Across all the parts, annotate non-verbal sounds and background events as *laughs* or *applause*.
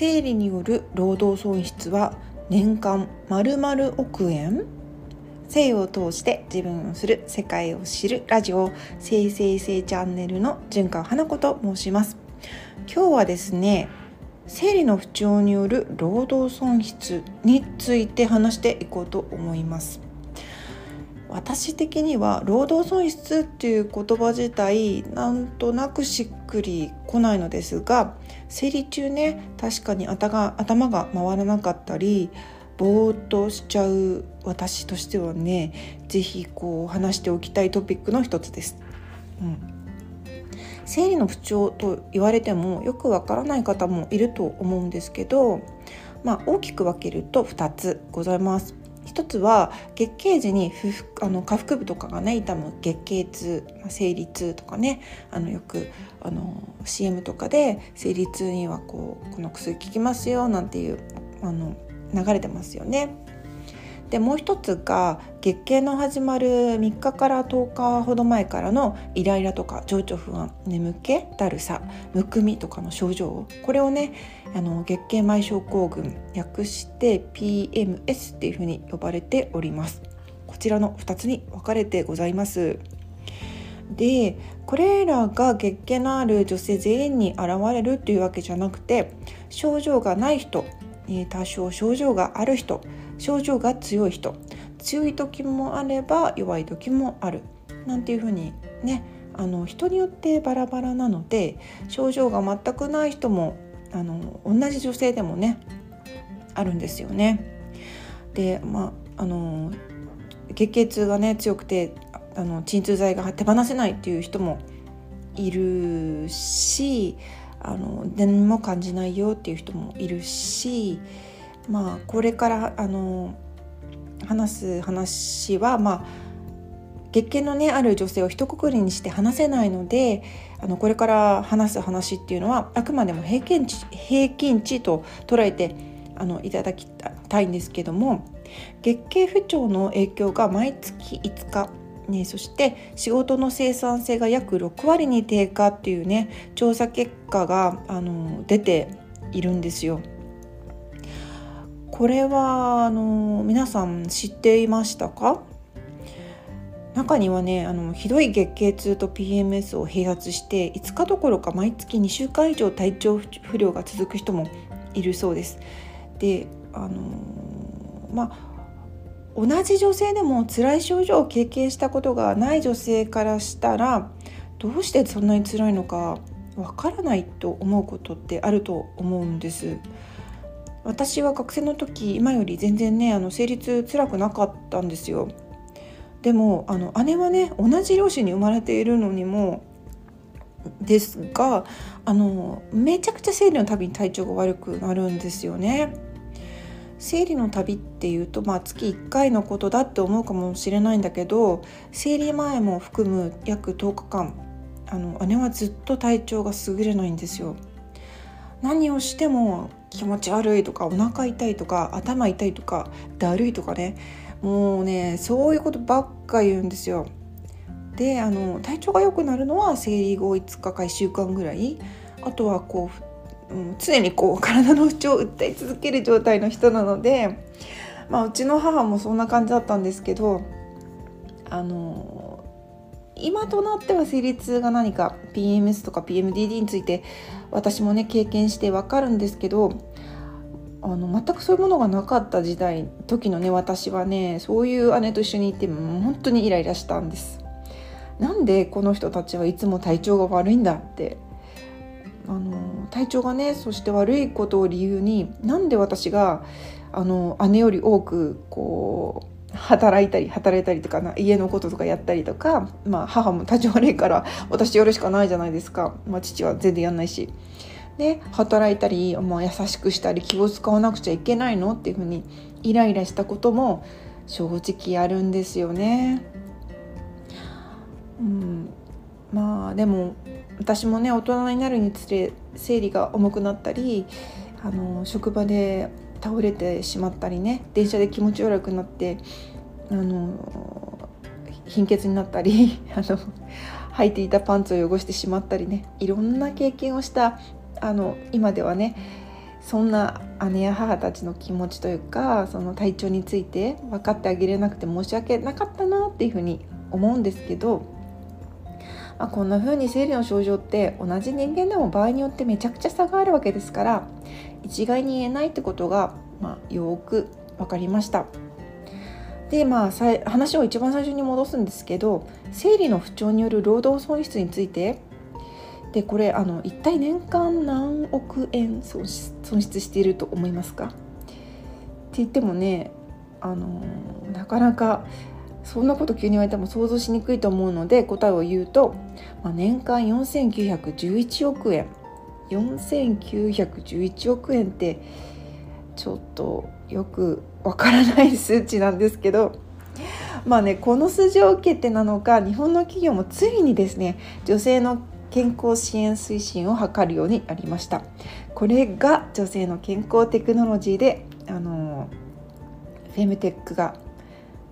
生理による労働損失は年間丸々億円？性を通して自分をする世界を知るラジオ生成性チャンネルの純川花子と申します。今日はですね生理の不調による労働損失について話していこうと思います。私的には労働損失っていう言葉自体なんとなくしっくりこないのですが生理中ね確かに頭が回らなかったりぼーっとしちゃう私としてはね是非こう話しておきたいトピックの一つです。うん生理の不調と言われてもよくわからない方もいると思うんですけど、まあ、大きく分けると2つございます。一つは月経時にあの下腹部とかがね痛む月経痛生理痛とかねあのよくあの CM とかで生理痛にはこうこの薬効きますよなんていうあの流れてますよね。でもう一つが月経の始まる3日から10日ほど前からのイライラとか情緒不安眠気だるさむくみとかの症状これをねあの月経前症候群略して PMS っていうふうに呼ばれております。こちらの2つに分かれてございます。でこれらが月経のある女性全員に現れるっていうわけじゃなくて症状がない人多少症状がある人症状が強い人強い時もあれば弱い時もあるなんていうふうにねあの人によってバラバラなので症状が全くない人もあの同じ女性でもねあるんですよね。でまああの月経痛がね強くてあの鎮痛剤が手放せないっていう人もいるしあの何も感じないよっていう人もいるしまあこれからあの話す話はまあ月経のねある女性を一括りにして話せないのであのこれから話す話っていうのはあくまでも平均値平均値と捉えてあのいただきたいんですけども月経不調の影響が毎月5日ね、そして仕事の生産性が約6割に低下っていうね調査結果があの出ているんですよ。これはあの皆さん知っていましたか？中にはねあのひどい月経痛と PMS を併発して5日どころか毎月2週間以上体調不良が続く人もいるそうです。であのまあ同じ女性でも辛い症状を経験したことがない女性からしたらどうしてそんなに辛いのかわからないと思うことってあると思うんです。私は学生の時今より全然ねあの生理痛辛くなかったんですよ。でもあの姉はね同じ両親に生まれているのにもですがあのめちゃくちゃ生理のたびに体調が悪くなるんですよね。生理の旅っていうと、まあ、月1回のことだって思うかもしれないんだけど生理前も含む約10日間あの姉はずっと体調が優れないんですよ。何をしても気持ち悪いとかお腹痛いとか頭痛いとかだるいとかねもうねそういうことばっか言うんですよ。であの体調が良くなるのは生理後5日か1週間ぐらいあとはこう、うん、常にこう体の不調を訴え続ける状態の人なので、まあ、うちの母もそんな感じだったんですけどあの今となっては生理痛が何か PMS とか PMDD について私もね経験してわかるんですけどあの全くそういうものがなかった時代時のね私はねそういう姉と一緒にいても本当にイライラしたんです。なんでこの人たちはいつも体調が悪いんだってあの体調がねそして悪いことを理由になんで私があの姉より多くこう働いたり働いたりとかな家のこととかやったりとか、まあ、母も体調悪いから私やるしかないじゃないですか、まあ、父は全然やんないし。で働いたり、まあ、優しくしたり気を使わなくちゃいけないの？っていうふうにイライラしたことも正直あるんですよね。うん、まあでも私もね大人になるにつれ生理が重くなったりあの職場で倒れてしまったりね電車で気持ち悪くなってあの貧血になったり *laughs* あの履いていたパンツを汚してしまったりねいろんな経験をしたあの今ではねそんな姉や母たちの気持ちというかその体調について分かってあげれなくて申し訳なかったなっていうふうに思うんですけど、まあ、こんな風に生理の症状って同じ人間でも場合によってめちゃくちゃ差があるわけですから一概に言えないってことが、まあ、よく分かりました。でまあ話を一番最初に戻すんですけど生理の不調による労働損失についてでこれあの一体年間何億円損失していると思いますか？って言ってもねあのなかなかそんなこと急に言われても想像しにくいと思うので答えを言うと、まあ、年間4911億円。4911億円ってちょっとよくわからない数値なんですけどまあねこの数字を受けてなのか日本の企業もついにですね女性の健康支援推進を図るようになりました。これが女性の健康テクノロジーであのフェムテックが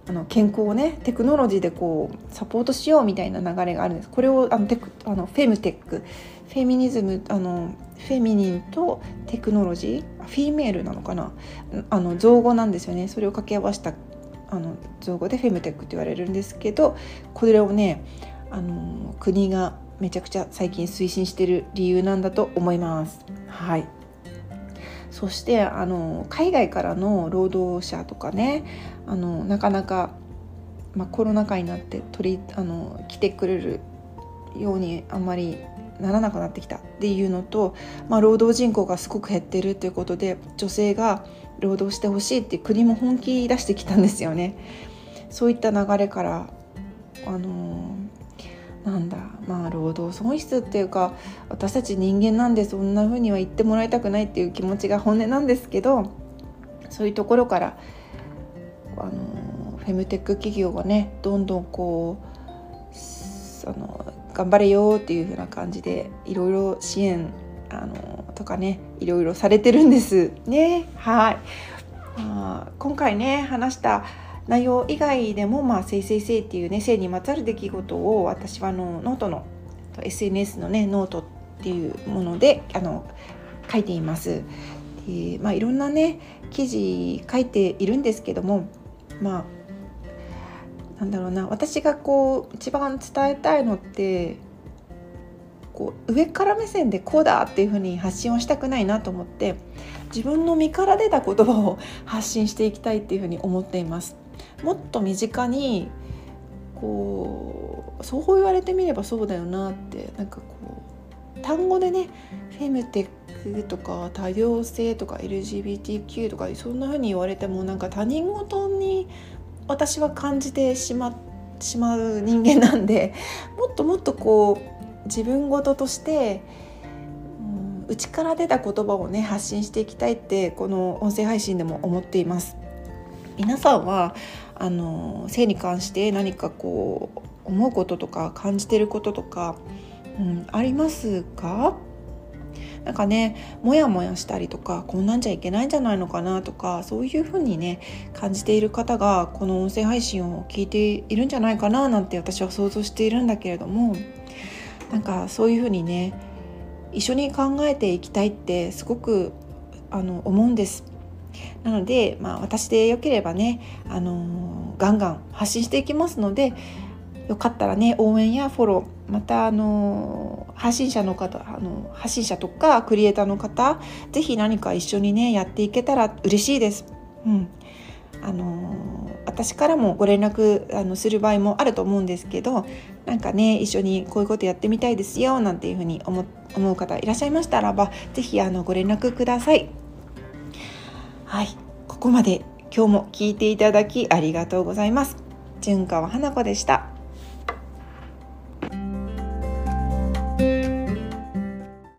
あの健康をねテクノロジーでこうサポートしようみたいな流れがあるんです。これをあのテクあのフェムテックフェミニズムあのフェミニンとテクノロジーフィメールなのかな？あの造語なんですよね。それを掛け合わせたあの造語でフェムテックって言われるんですけどこれをねあの国がめちゃくちゃ最近推進してる理由なんだと思います。はいそしてあの海外からの労働者とかねあのなかなか、まあ、コロナ禍になって取りあの来てくれるようにあんまりならなくなってきたっていうのと、まあ、労働人口がすごく減ってるということで女性が労働してほしいって国も本気出してきたんですよね。そういった流れからあのなんだまあ労働損失っていうか私たち人間なんでそんな風には言ってもらいたくないっていう気持ちが本音なんですけどそういうところからあのフェムテック企業がねどんどんこうあの頑張れよっていう風な感じでいろいろ支援あのとかねいろいろされてるんですね。はい、まあ、今回ね話した内容以外でも、まあ、せいせいせいっていうね性にまつわる出来事を私はあのノートの SNS のねノートっていうものであの書いています。でまあ、いろんなね記事書いているんですけどもまあなんだろうな私がこう一番伝えたいのってこう上から目線でこうだっていうふうに発信をしたくないなと思って自分の身から出た言葉を発信していきたいっていうふうに思っています。もっと身近にこうそう言われてみればそうだよなってなんかこう単語でねフェムテックとか多様性とか LGBTQ とかそんな風に言われてもなんか他人事に私は感じてしましまう人間なんでもっともっとこう自分事として内から出た言葉をね発信していきたいってこの音声配信でも思っています。皆さんはあの性に関して何かこう思うこととか感じてることとか、うん、ありますか？なんかねモヤモヤしたりとかこんなんじゃいけないんじゃないのかなとかそういうふうにね感じている方がこの音声配信を聞いているんじゃないかななんて私は想像しているんだけれどもなんかそういうふうにね一緒に考えていきたいってすごくあの思うんです。なので、まあ、私でよければね、あのー、ガンガン発信していきますのでよかったらね応援やフォローまたあの発信者の方あの発信者とかクリエイターの方是非何か一緒にねやっていけたら嬉しいです。うんあの私からもご連絡あのする場合もあると思うんですけどなんかね一緒にこういうことやってみたいですよなんていうふうに思思う方いらっしゃいましたらば是非あのご連絡ください。はい。ここまで今日も聞いていただきありがとうございます。純川花子でした。